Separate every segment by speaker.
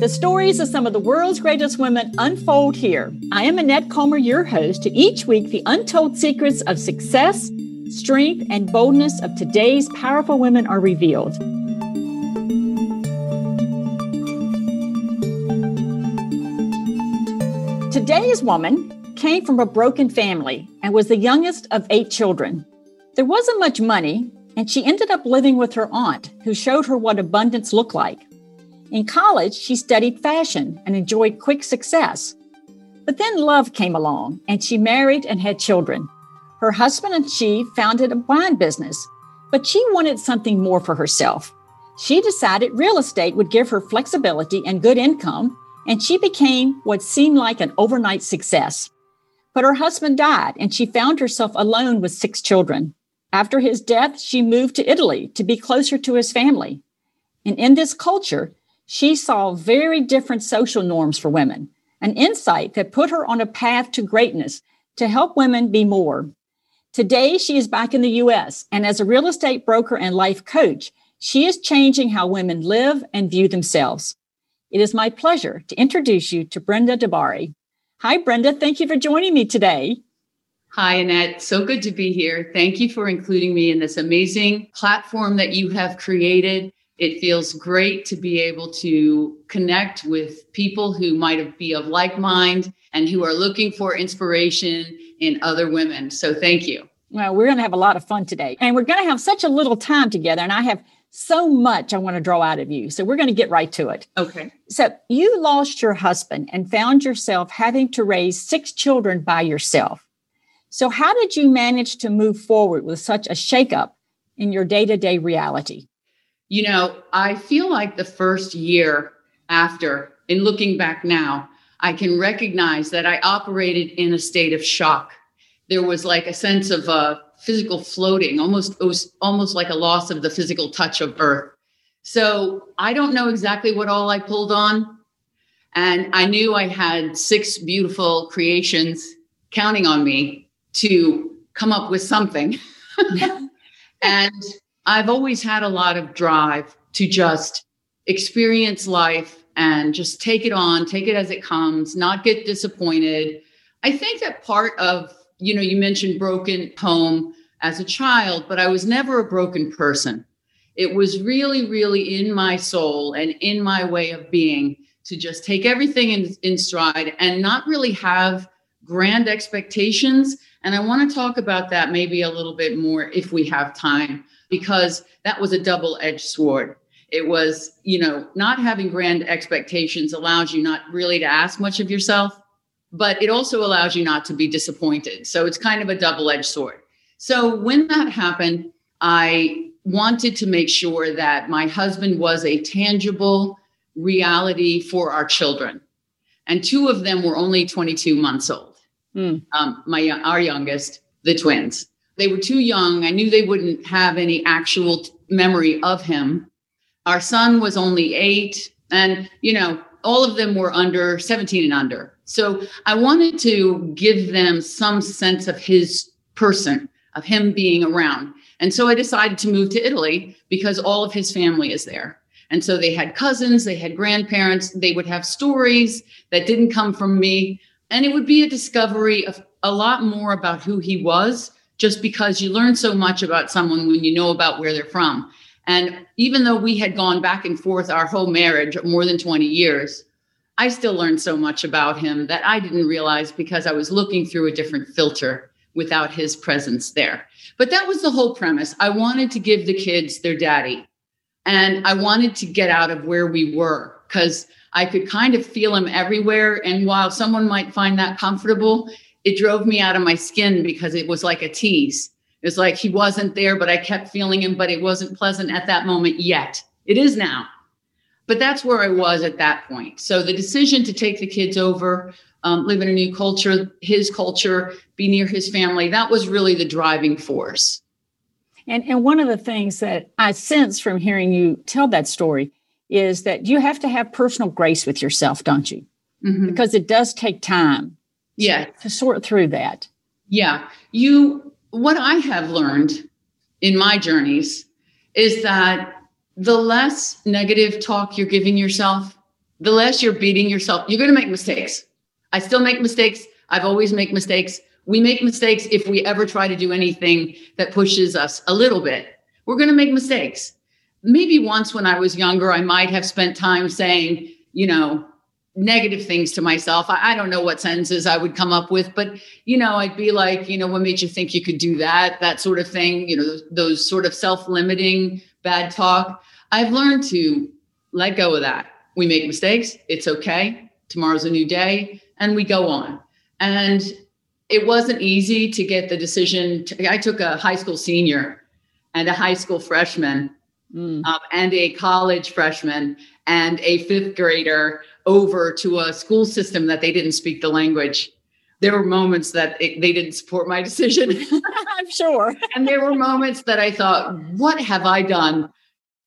Speaker 1: The stories of some of the world's greatest women unfold here. I am Annette Comer, your host. Each week, the untold secrets of success, strength, and boldness of today's powerful women are revealed. Today's woman came from a broken family and was the youngest of eight children. There wasn't much money, and she ended up living with her aunt, who showed her what abundance looked like. In college, she studied fashion and enjoyed quick success. But then love came along, and she married and had children. Her husband and she founded a wine business, but she wanted something more for herself. She decided real estate would give her flexibility and good income, and she became what seemed like an overnight success. But her husband died, and she found herself alone with six children. After his death, she moved to Italy to be closer to his family. And in this culture, she saw very different social norms for women, an insight that put her on a path to greatness to help women be more. Today, she is back in the US, and as a real estate broker and life coach, she is changing how women live and view themselves. It is my pleasure to introduce you to Brenda DeBari. Hi, Brenda. Thank you for joining me today.
Speaker 2: Hi, Annette. So good to be here. Thank you for including me in this amazing platform that you have created it feels great to be able to connect with people who might be of like mind and who are looking for inspiration in other women. So thank you.
Speaker 1: Well, we're going to have a lot of fun today. And we're going to have such a little time together. And I have so much I want to draw out of you. So we're going to get right to it.
Speaker 2: Okay.
Speaker 1: So you lost your husband and found yourself having to raise six children by yourself. So, how did you manage to move forward with such a shakeup in your day to day reality?
Speaker 2: You know, I feel like the first year after, in looking back now, I can recognize that I operated in a state of shock. There was like a sense of uh, physical floating, almost it was almost like a loss of the physical touch of earth. So I don't know exactly what all I pulled on, and I knew I had six beautiful creations counting on me to come up with something. and I've always had a lot of drive to just experience life and just take it on, take it as it comes, not get disappointed. I think that part of, you know, you mentioned broken home as a child, but I was never a broken person. It was really, really in my soul and in my way of being to just take everything in, in stride and not really have grand expectations. And I want to talk about that maybe a little bit more if we have time because that was a double edged sword. It was, you know, not having grand expectations allows you not really to ask much of yourself, but it also allows you not to be disappointed. So it's kind of a double edged sword. So when that happened, I wanted to make sure that my husband was a tangible reality for our children. And two of them were only 22 months old. Mm. Um, my our youngest, the twins. They were too young. I knew they wouldn't have any actual t- memory of him. Our son was only eight, and, you know, all of them were under 17 and under. So I wanted to give them some sense of his person, of him being around. And so I decided to move to Italy because all of his family is there. And so they had cousins, they had grandparents, they would have stories that didn't come from me. And it would be a discovery of a lot more about who he was just because you learn so much about someone when you know about where they're from. And even though we had gone back and forth our whole marriage more than 20 years, I still learned so much about him that I didn't realize because I was looking through a different filter without his presence there. But that was the whole premise. I wanted to give the kids their daddy. And I wanted to get out of where we were because I could kind of feel him everywhere. And while someone might find that comfortable, it drove me out of my skin because it was like a tease. It was like he wasn't there, but I kept feeling him, but it wasn't pleasant at that moment yet. It is now. But that's where I was at that point. So the decision to take the kids over, um, live in a new culture, his culture, be near his family, that was really the driving force.
Speaker 1: And, and one of the things that I sense from hearing you tell that story is that you have to have personal grace with yourself, don't you? Mm-hmm. Because it does take time
Speaker 2: yeah
Speaker 1: to sort through that
Speaker 2: yeah you what i have learned in my journeys is that the less negative talk you're giving yourself the less you're beating yourself, you're going to make mistakes. I still make mistakes. I've always make mistakes. We make mistakes if we ever try to do anything that pushes us a little bit. We're going to make mistakes. Maybe once when I was younger, I might have spent time saying, you know, negative things to myself. I, I, don't know what sentences I would come up with, but you know, I'd be like, you know, what made you think you could do that? That sort of thing. You know, those, those sort of self-limiting bad talk. I've learned to let go of that. We make mistakes. It's okay. Tomorrow's a new day, and we go on. And it wasn't easy to get the decision. To, I took a high school senior and a high school freshman mm. um, and a college freshman and a fifth grader over to a school system that they didn't speak the language. There were moments that it, they didn't support my decision.
Speaker 1: I'm sure.
Speaker 2: and there were moments that I thought, what have I done?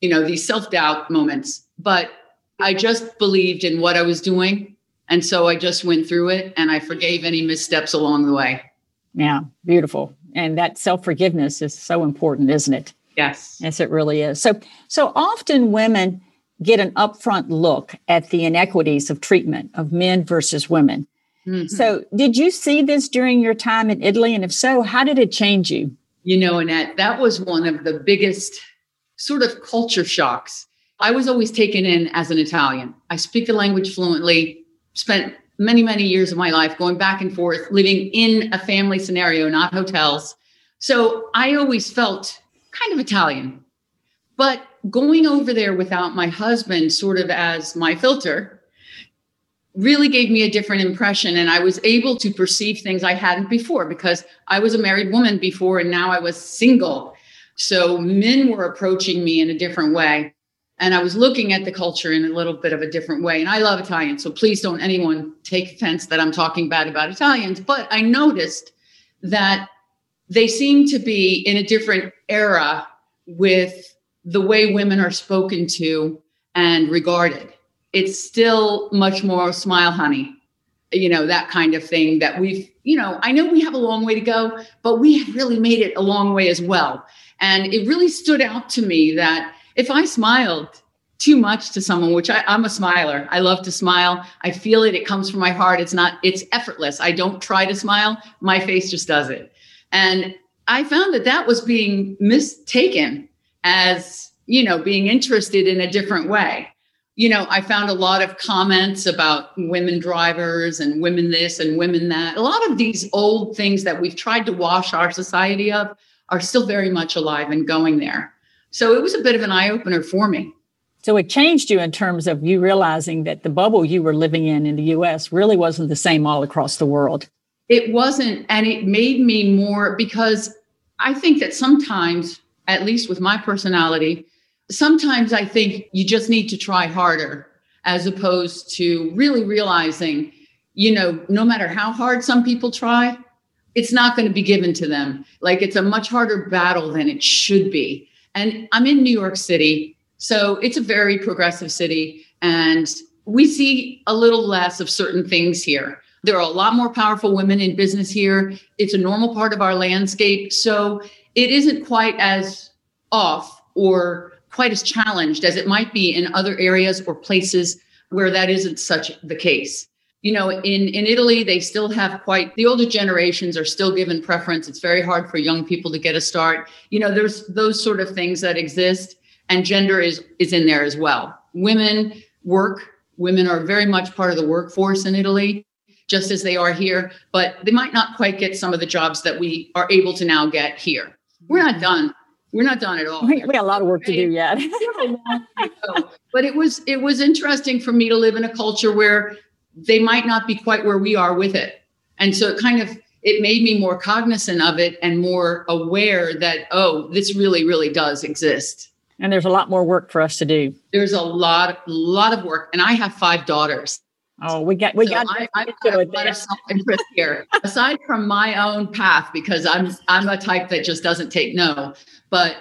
Speaker 2: You know, these self doubt moments. But I just believed in what I was doing. And so I just went through it and I forgave any missteps along the way.
Speaker 1: Yeah, beautiful. And that self forgiveness is so important, isn't it?
Speaker 2: Yes.
Speaker 1: Yes, it really is. So, so often women get an upfront look at the inequities of treatment of men versus women. Mm-hmm. So, did you see this during your time in Italy? And if so, how did it change you?
Speaker 2: You know, Annette, that was one of the biggest sort of culture shocks. I was always taken in as an Italian. I speak the language fluently, spent many, many years of my life going back and forth, living in a family scenario, not hotels. So I always felt kind of Italian. But going over there without my husband sort of as my filter really gave me a different impression. And i was able to perceive things i hadn't before because i was a married woman before and now i was single. So men were approaching me in a different way. And i was looking at the culture in a little bit of a different way. And i love italian so please don't anyone take offense that i'm talking bad about italians. But i noticed that they seem to be in a different era with the way women are spoken to and regarded. It's still much more smile, honey, you know, that kind of thing that we've, you know, I know we have a long way to go, but we have really made it a long way as well. And it really stood out to me that if I smiled too much to someone, which I, I'm a smiler, I love to smile. I feel it, it comes from my heart. It's not, it's effortless. I don't try to smile, my face just does it. And I found that that was being mistaken as you know being interested in a different way. You know i found a lot of comments about women drivers and women this and women that. A lot of these old things that we've tried to wash our society of are still very much alive and going there. So it was a bit of an eye-opener for me.
Speaker 1: So it changed you in terms of you realizing that the bubble you were living in in the us really wasn't the same all across the world
Speaker 2: it wasn't and it made me more because i think that sometimes at least with my personality, sometimes I think you just need to try harder as opposed to really realizing, you know, no matter how hard some people try, it's not going to be given to them. Like it's a much harder battle than it should be. And I'm in New York City, so it's a very progressive city. And we see a little less of certain things here. There are a lot more powerful women in business here. It's a normal part of our landscape. So it isn't quite as off or quite as challenged as it might be in other areas or places where that isn't such the case. You know, in, in Italy, they still have quite the older generations are still given preference. It's very hard for young people to get a start. You know, there's those sort of things that exist, and gender is is in there as well. Women work, women are very much part of the workforce in Italy just as they are here, but they might not quite get some of the jobs that we are able to now get here. We're not mm-hmm. done. We're not done at all.
Speaker 1: We, we got a lot of work to do yet.
Speaker 2: but it was it was interesting for me to live in a culture where they might not be quite where we are with it. And so it kind of it made me more cognizant of it and more aware that oh, this really really does exist.
Speaker 1: And there's a lot more work for us to do.
Speaker 2: There's a lot a lot of work and I have 5 daughters.
Speaker 1: Oh, we get we so got. I, I
Speaker 2: have a lot of self-interest here. Aside from my own path, because I'm I'm a type that just doesn't take no. But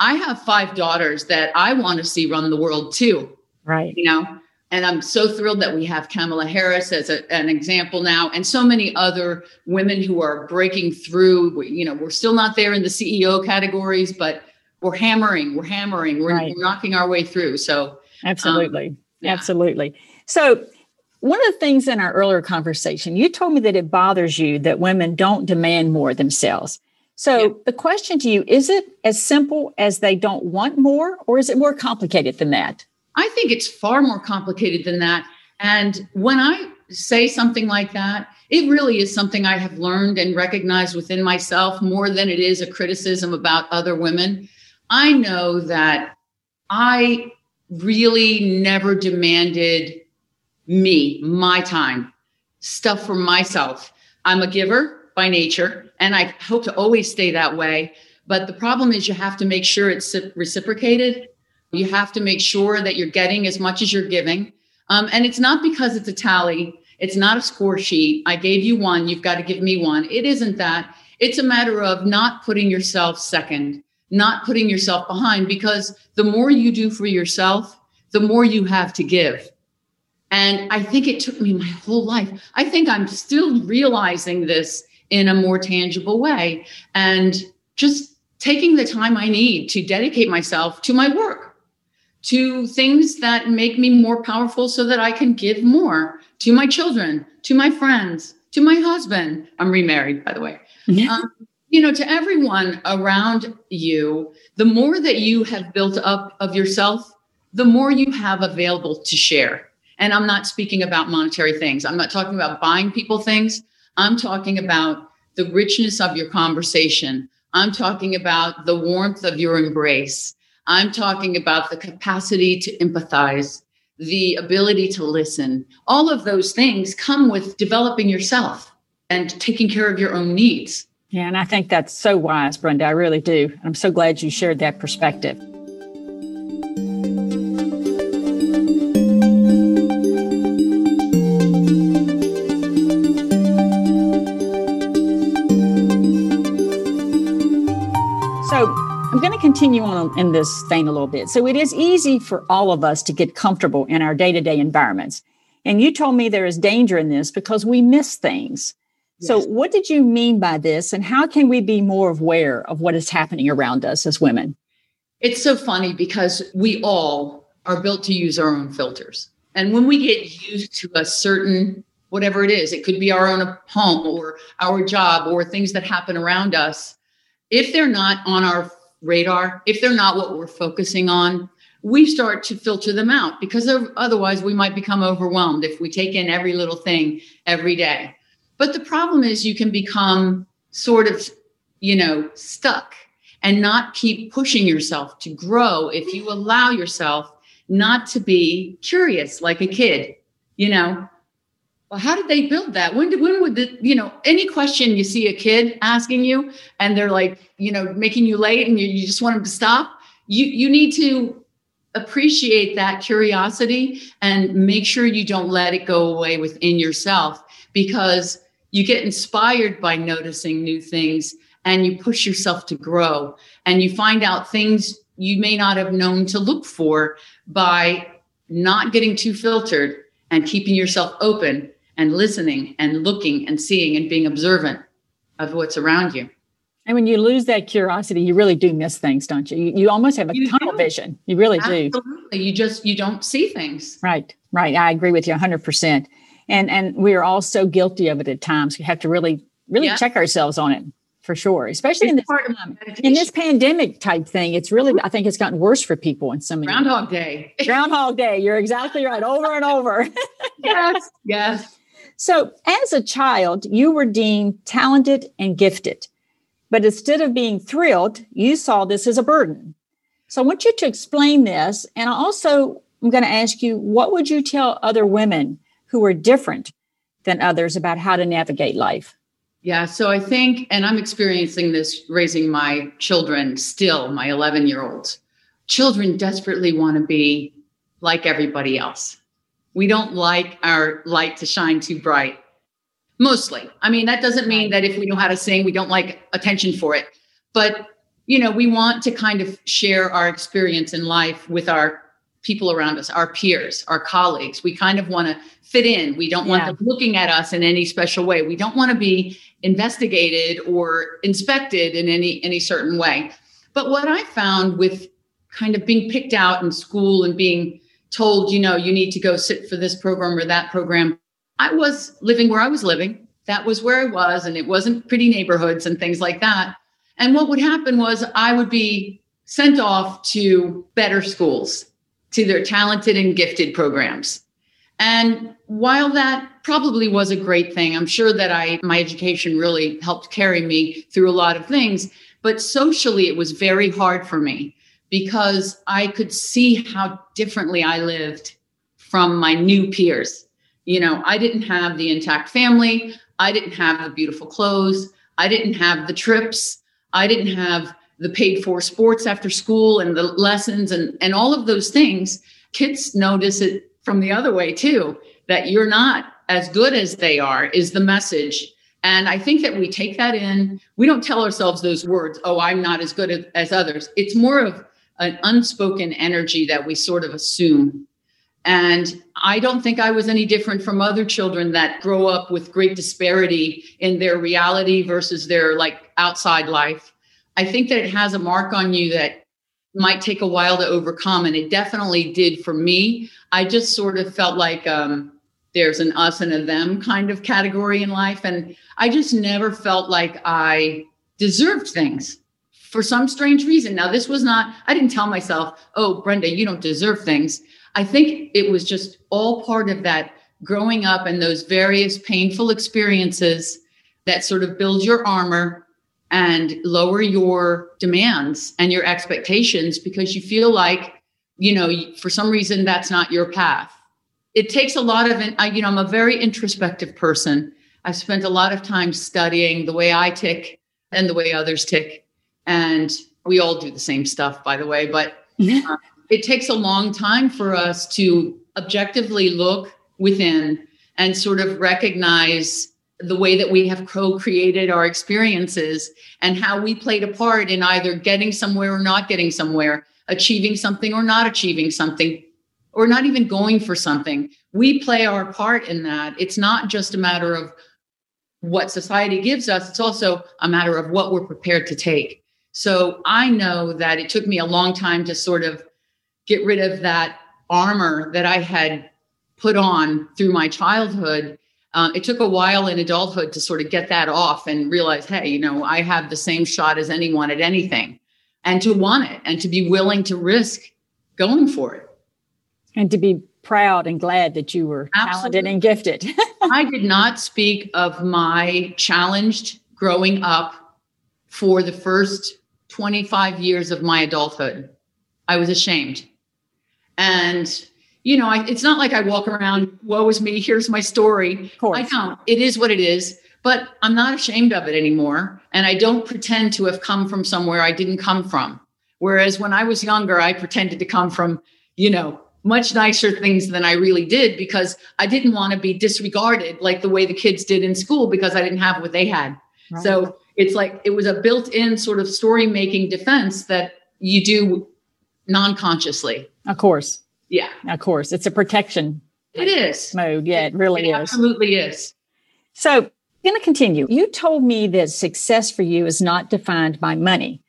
Speaker 2: I have five daughters that I want to see run the world too.
Speaker 1: Right.
Speaker 2: You know, and I'm so thrilled that we have Kamala Harris as a, an example now, and so many other women who are breaking through. We, you know, we're still not there in the CEO categories, but we're hammering, we're hammering, we're, right. we're knocking our way through. So
Speaker 1: absolutely, um, yeah. absolutely. So, one of the things in our earlier conversation, you told me that it bothers you that women don't demand more themselves. So, yeah. the question to you is it as simple as they don't want more, or is it more complicated than that?
Speaker 2: I think it's far more complicated than that. And when I say something like that, it really is something I have learned and recognized within myself more than it is a criticism about other women. I know that I really never demanded me, my time, stuff for myself. I'm a giver by nature, and I hope to always stay that way. But the problem is, you have to make sure it's reciprocated. You have to make sure that you're getting as much as you're giving. Um, and it's not because it's a tally, it's not a score sheet. I gave you one, you've got to give me one. It isn't that. It's a matter of not putting yourself second, not putting yourself behind, because the more you do for yourself, the more you have to give. And I think it took me my whole life. I think I'm still realizing this in a more tangible way and just taking the time I need to dedicate myself to my work, to things that make me more powerful so that I can give more to my children, to my friends, to my husband. I'm remarried, by the way. Yeah. Um, you know, to everyone around you, the more that you have built up of yourself, the more you have available to share. And I'm not speaking about monetary things. I'm not talking about buying people things. I'm talking about the richness of your conversation. I'm talking about the warmth of your embrace. I'm talking about the capacity to empathize the ability to listen. All of those things come with developing yourself and taking care of your own needs.
Speaker 1: Yeah, and I think that's so wise, Brenda. I really do. I'm so glad you shared that perspective. In this vein a little bit. So it is easy for all of us to get comfortable in our day to day environments. And you told me there is danger in this because we miss things. Yes. So, what did you mean by this, and how can we be more aware of what is happening around us as women?
Speaker 2: It's so funny because we all are built to use our own filters. And when we get used to a certain, whatever it is, it could be our own home or our job or things that happen around us, if they're not on our radar, if they're not what we're focusing on, we start to filter them out because otherwise we might become overwhelmed if we take in every little thing every day. But the problem is you can become sort of, you know, stuck and not keep pushing yourself to grow if you allow yourself not to be curious like a kid, you know, well, how did they build that? When did when would the you know any question you see a kid asking you and they're like you know making you late and you, you just want them to stop? You you need to appreciate that curiosity and make sure you don't let it go away within yourself because you get inspired by noticing new things and you push yourself to grow and you find out things you may not have known to look for by not getting too filtered and keeping yourself open and listening and looking and seeing and being observant of what's around you.
Speaker 1: And when you lose that curiosity, you really do miss things, don't you? You, you almost have a you tunnel do. vision. You really
Speaker 2: Absolutely.
Speaker 1: do.
Speaker 2: Absolutely. You just you don't see things.
Speaker 1: Right. Right. I agree with you 100%. And and we are all so guilty of it at times. We have to really really yeah. check ourselves on it for sure, especially it's in this time, in this pandemic type thing. It's really I think it's gotten worse for people in some of
Speaker 2: Groundhog Day.
Speaker 1: Groundhog Day. You're exactly right. Over and over.
Speaker 2: yes. Yes.
Speaker 1: So, as a child, you were deemed talented and gifted, but instead of being thrilled, you saw this as a burden. So, I want you to explain this. And also, I also am going to ask you what would you tell other women who are different than others about how to navigate life?
Speaker 2: Yeah, so I think, and I'm experiencing this raising my children still, my 11 year olds. Children desperately want to be like everybody else. We don't like our light to shine too bright. Mostly. I mean, that doesn't mean that if we know how to sing, we don't like attention for it. But, you know, we want to kind of share our experience in life with our people around us, our peers, our colleagues. We kind of want to fit in. We don't want yeah. them looking at us in any special way. We don't want to be investigated or inspected in any any certain way. But what I found with kind of being picked out in school and being told, you know, you need to go sit for this program or that program. I was living where I was living. That was where I was, and it wasn't pretty neighborhoods and things like that. And what would happen was I would be sent off to better schools, to their talented and gifted programs. And while that probably was a great thing, I'm sure that I my education really helped carry me through a lot of things, but socially it was very hard for me because I could see how differently I lived from my new peers. You know, I didn't have the intact family, I didn't have the beautiful clothes, I didn't have the trips, I didn't have the paid for sports after school and the lessons and and all of those things. Kids notice it from the other way too that you're not as good as they are is the message. And i think that we take that in. We don't tell ourselves those words oh i'm not as good as, others. It's more of an unspoken energy that we sort of assume and I don't think I was any different from other children that grow up with great disparity in their reality versus their like outside life. I think that it has a mark on you that might take a while to overcome. And it definitely did for me. I just sort of felt like um, there's an us and a them kind of category in life. And I just never felt like I deserved things for some strange reason. Now, this was not, I didn't tell myself, oh, Brenda, you don't deserve things. I think it was just all part of that growing up and those various painful experiences that sort of build your armor and lower your demands and your expectations because you feel like you know for some reason that's not your path it takes a lot of you know i'm a very introspective person i've spent a lot of time studying the way i tick and the way others tick and we all do the same stuff by the way but uh, it takes a long time for us to objectively look within and sort of recognize the way that we have co-created our experiences and how we played a part in either getting somewhere or not getting somewhere achieving something or not achieving something or not even going for something. We play our part in that. It's not just a matter of what society gives us it's also a matter of what we're prepared to take so i know that it took me a long time to sort of get rid of that armor that i had put on through my childhood uh, it took a while in adulthood to sort of get that off and realize, hey, you know, I have the same shot as anyone at anything, and to want it and to be willing to risk going for it.
Speaker 1: And to be proud and glad that you were Absolutely. talented and gifted.
Speaker 2: I did not speak of my challenged growing up for the first 25 years of my adulthood. I was ashamed. And you know, I, it's not like I walk around, woe is me, here's my story. I don't. It is what it is, but I'm not ashamed of it anymore. And I don't pretend to have come from somewhere I didn't come from. Whereas when I was younger, I pretended to come from, you know, much nicer things than I really did because I didn't want to be disregarded like the way the kids did in school because I didn't have what they had. Right. So it's like it was a built in sort of story making defense that you do non consciously.
Speaker 1: Of course.
Speaker 2: Yeah.
Speaker 1: Of course. It's a protection.
Speaker 2: It is.
Speaker 1: Mode. Yeah, it really
Speaker 2: it
Speaker 1: is.
Speaker 2: Absolutely is.
Speaker 1: So I'm going to continue. You told me that success for you is not defined by money.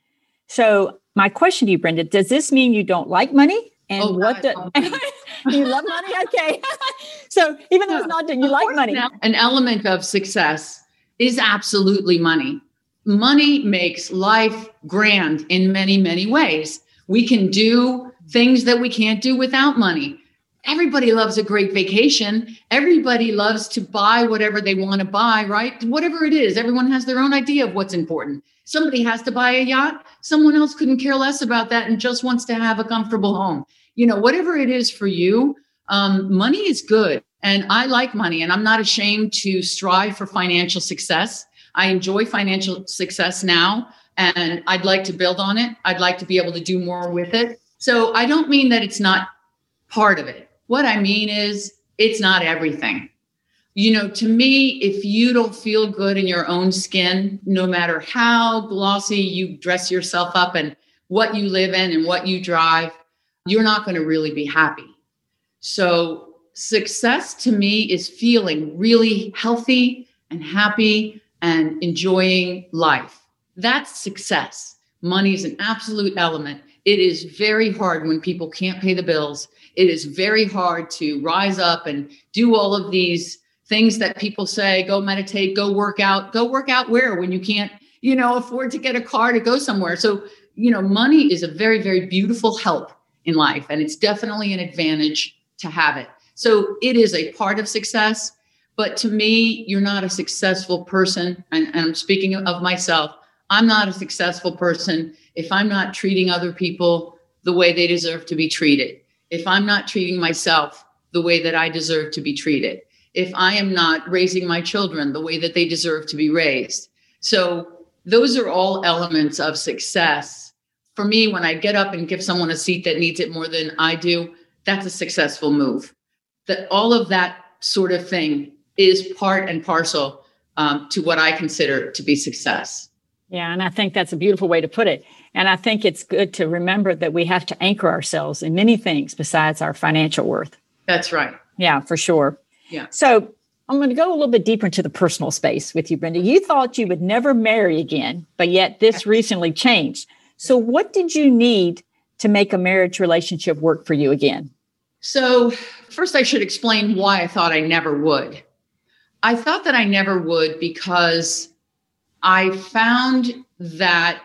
Speaker 1: So my question to you, Brenda, does this mean you don't like money? And oh, what oh, do, you love money? Okay. so even though it's not, you like money.
Speaker 2: An element of success is absolutely money. Money makes life grand in many, many ways. We can do things that we can't do without money. Everybody loves a great vacation. Everybody loves to buy whatever they want to buy, right? Whatever it is, everyone has their own idea of what's important. Somebody has to buy a yacht. Someone else couldn't care less about that and just wants to have a comfortable home. You know, whatever it is for you, um, money is good. And I like money and I'm not ashamed to strive for financial success. I enjoy financial success now and I'd like to build on it. I'd like to be able to do more with it. So I don't mean that it's not part of it. What I mean is it's not everything. You know, to me, if you don't feel good in your own skin, no matter how glossy you dress yourself up and what you live in and what you drive, you're not going to really be happy. So, success to me is feeling really healthy and happy and enjoying life. That's success. Money is an absolute element it is very hard when people can't pay the bills. It is very hard to rise up and do all of these things that people say go meditate, go work out, go work out where when you can't, you know, afford to get a car to go somewhere. So, you know, money is a very, very beautiful help in life, and it's definitely an advantage to have it. So, it is a part of success. But to me, you're not a successful person. And, and I'm speaking of myself. I'm not a successful person if I'm not treating other people the way they deserve to be treated, if I'm not treating myself the way that I deserve to be treated, if I am not raising my children the way that they deserve to be raised. So, those are all elements of success. For me, when I get up and give someone a seat that needs it more than I do, that's a successful move. That all of that sort of thing is part and parcel um, to what I consider to be success.
Speaker 1: Yeah, and I think that's a beautiful way to put it. And I think it's good to remember that we have to anchor ourselves in many things besides our financial worth.
Speaker 2: That's right.
Speaker 1: Yeah, for sure.
Speaker 2: Yeah.
Speaker 1: So I'm going to go a little bit deeper into the personal space with you, Brenda. You thought you would never marry again, but yet this recently changed. So, what did you need to make a marriage relationship work for you again?
Speaker 2: So, first, I should explain why I thought I never would. I thought that I never would because I found that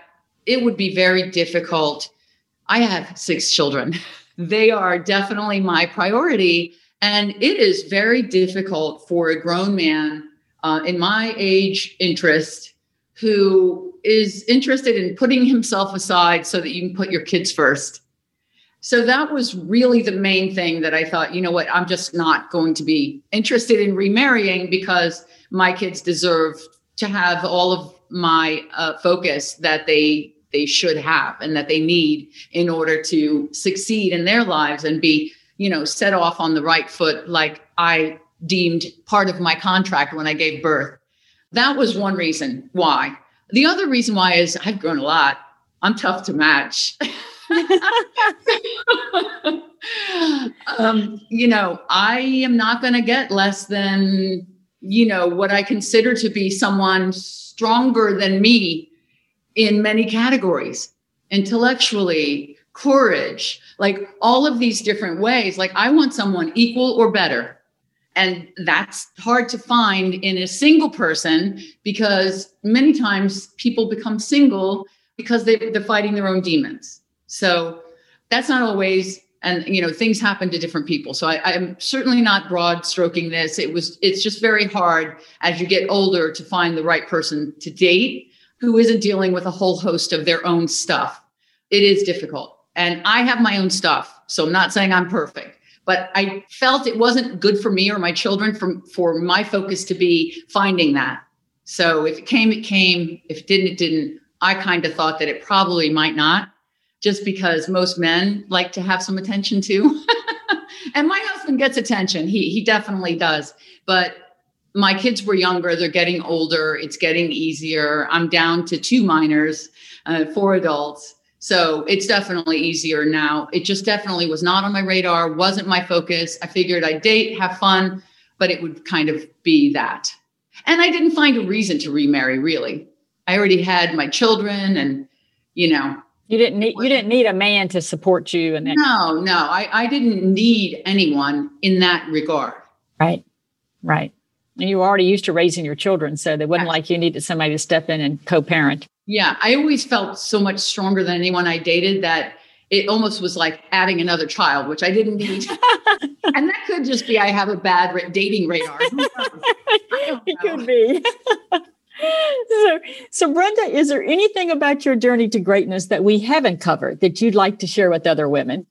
Speaker 2: it would be very difficult. I have six children. They are definitely my priority. And it is very difficult for a grown man uh, in my age interest who is interested in putting himself aside so that you can put your kids first. So that was really the main thing that I thought, you know what, I'm just not going to be interested in remarrying because my kids deserve to have all of my uh, focus that they they should have and that they need in order to succeed in their lives and be you know set off on the right foot like i deemed part of my contract when i gave birth. That was one reason why. The other reason why is i've grown a lot. I'm tough to match um, you know i am not going to get less than you know what i consider to be someone stronger than me in many categories intellectually, courage, like all of these different ways. Like, I want someone equal or better. And that's hard to find in a single person because many times people become single because they, they're fighting their own demons. So that's not always and you know things happen to different people so I, am certainly not broad stroking this it was it's just very hard as you get older to find the right person to date who isn't dealing with a whole host of their own stuff. It is difficult. And I have my own stuff. So I'm not saying I'm perfect, but I felt it wasn't good for me or my children for, for my focus to be finding that. So if it came, it came. If it didn't, it didn't. I kind of thought that it probably might not, just because most men like to have some attention too. and my husband gets attention. He he definitely does. But my kids were younger. They're getting older. It's getting easier. I'm down to two minors uh, four adults. So it's definitely easier now. It just definitely was not on my radar wasn't my focus. I figured i'd date have fun but it would kind of be that. And i didn't find a reason to remarry really. I already had my children and you know
Speaker 1: you didn't need you didn't need a man to support you and
Speaker 2: no no I, I didn't need anyone in that regard
Speaker 1: right right and you were already used to raising your children, so they wasn't yeah. like you needed somebody to step in and co-parent.
Speaker 2: Yeah, I always felt so much stronger than anyone I dated that it almost was like adding another child, which I didn't need. and that could just be I have a bad dating radar.
Speaker 1: it could be. so, so Brenda, is there anything about your journey to greatness that we haven't covered that you'd like to share with other women?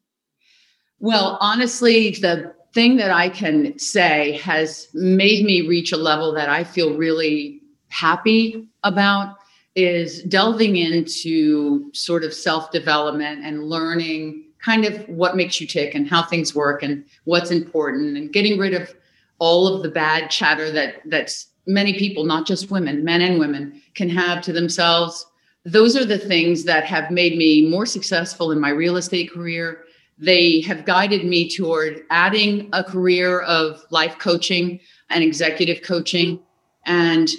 Speaker 2: Well, honestly, the thing that I can say has made me reach a level that I feel really happy about is delving into sort of self development and learning kind of what makes you tick and how things work and what's important and getting rid of all of the bad chatter that that's many people not just women men and women can have to themselves those are the things that have made me more successful in my real estate career they have guided me toward adding a career of life coaching and executive coaching. And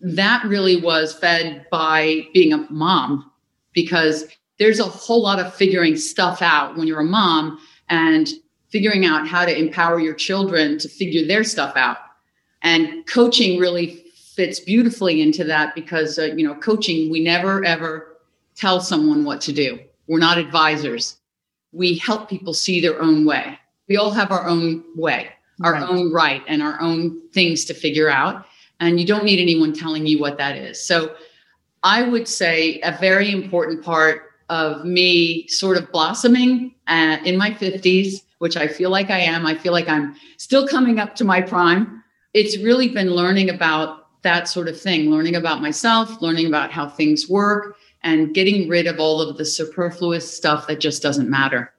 Speaker 2: that really was fed by being a mom because there's a whole lot of figuring stuff out when you're a mom and figuring out how to empower your children to figure their stuff out. And coaching really fits beautifully into that because, uh, you know, coaching, we never ever tell someone what to do. We're not advisors. We help people see their own way. We all have our own way, our right. own right, and our own things to figure out. And you don't need anyone telling you what that is. So I would say a very important part of me sort of blossoming uh, in my 50s, which I feel like I am. I feel like I'm still coming up to my prime. It's really been learning about that sort of thing, learning about myself, learning about how things work, and getting rid of all of the superfluous stuff that just doesn't matter.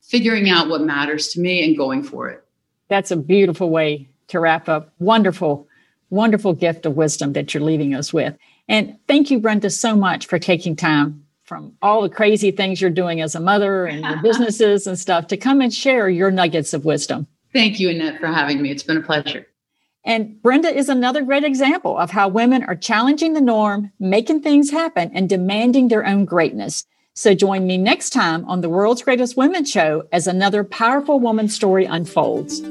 Speaker 2: Figuring out what matters to me and going for it.
Speaker 1: That's a beautiful way to wrap up. Wonderful, wonderful gift of wisdom that you're leaving us with. And thank you, Brenda, so much for taking time from all the crazy things you're doing as a mother and your businesses and stuff to come and share your nuggets of wisdom.
Speaker 2: Thank you, Annette, for having me. It's been a pleasure.
Speaker 1: And Brenda is another great example of how women are challenging the norm, making things happen, and demanding their own greatness. So join me next time on the World's Greatest Women Show as another powerful woman story unfolds.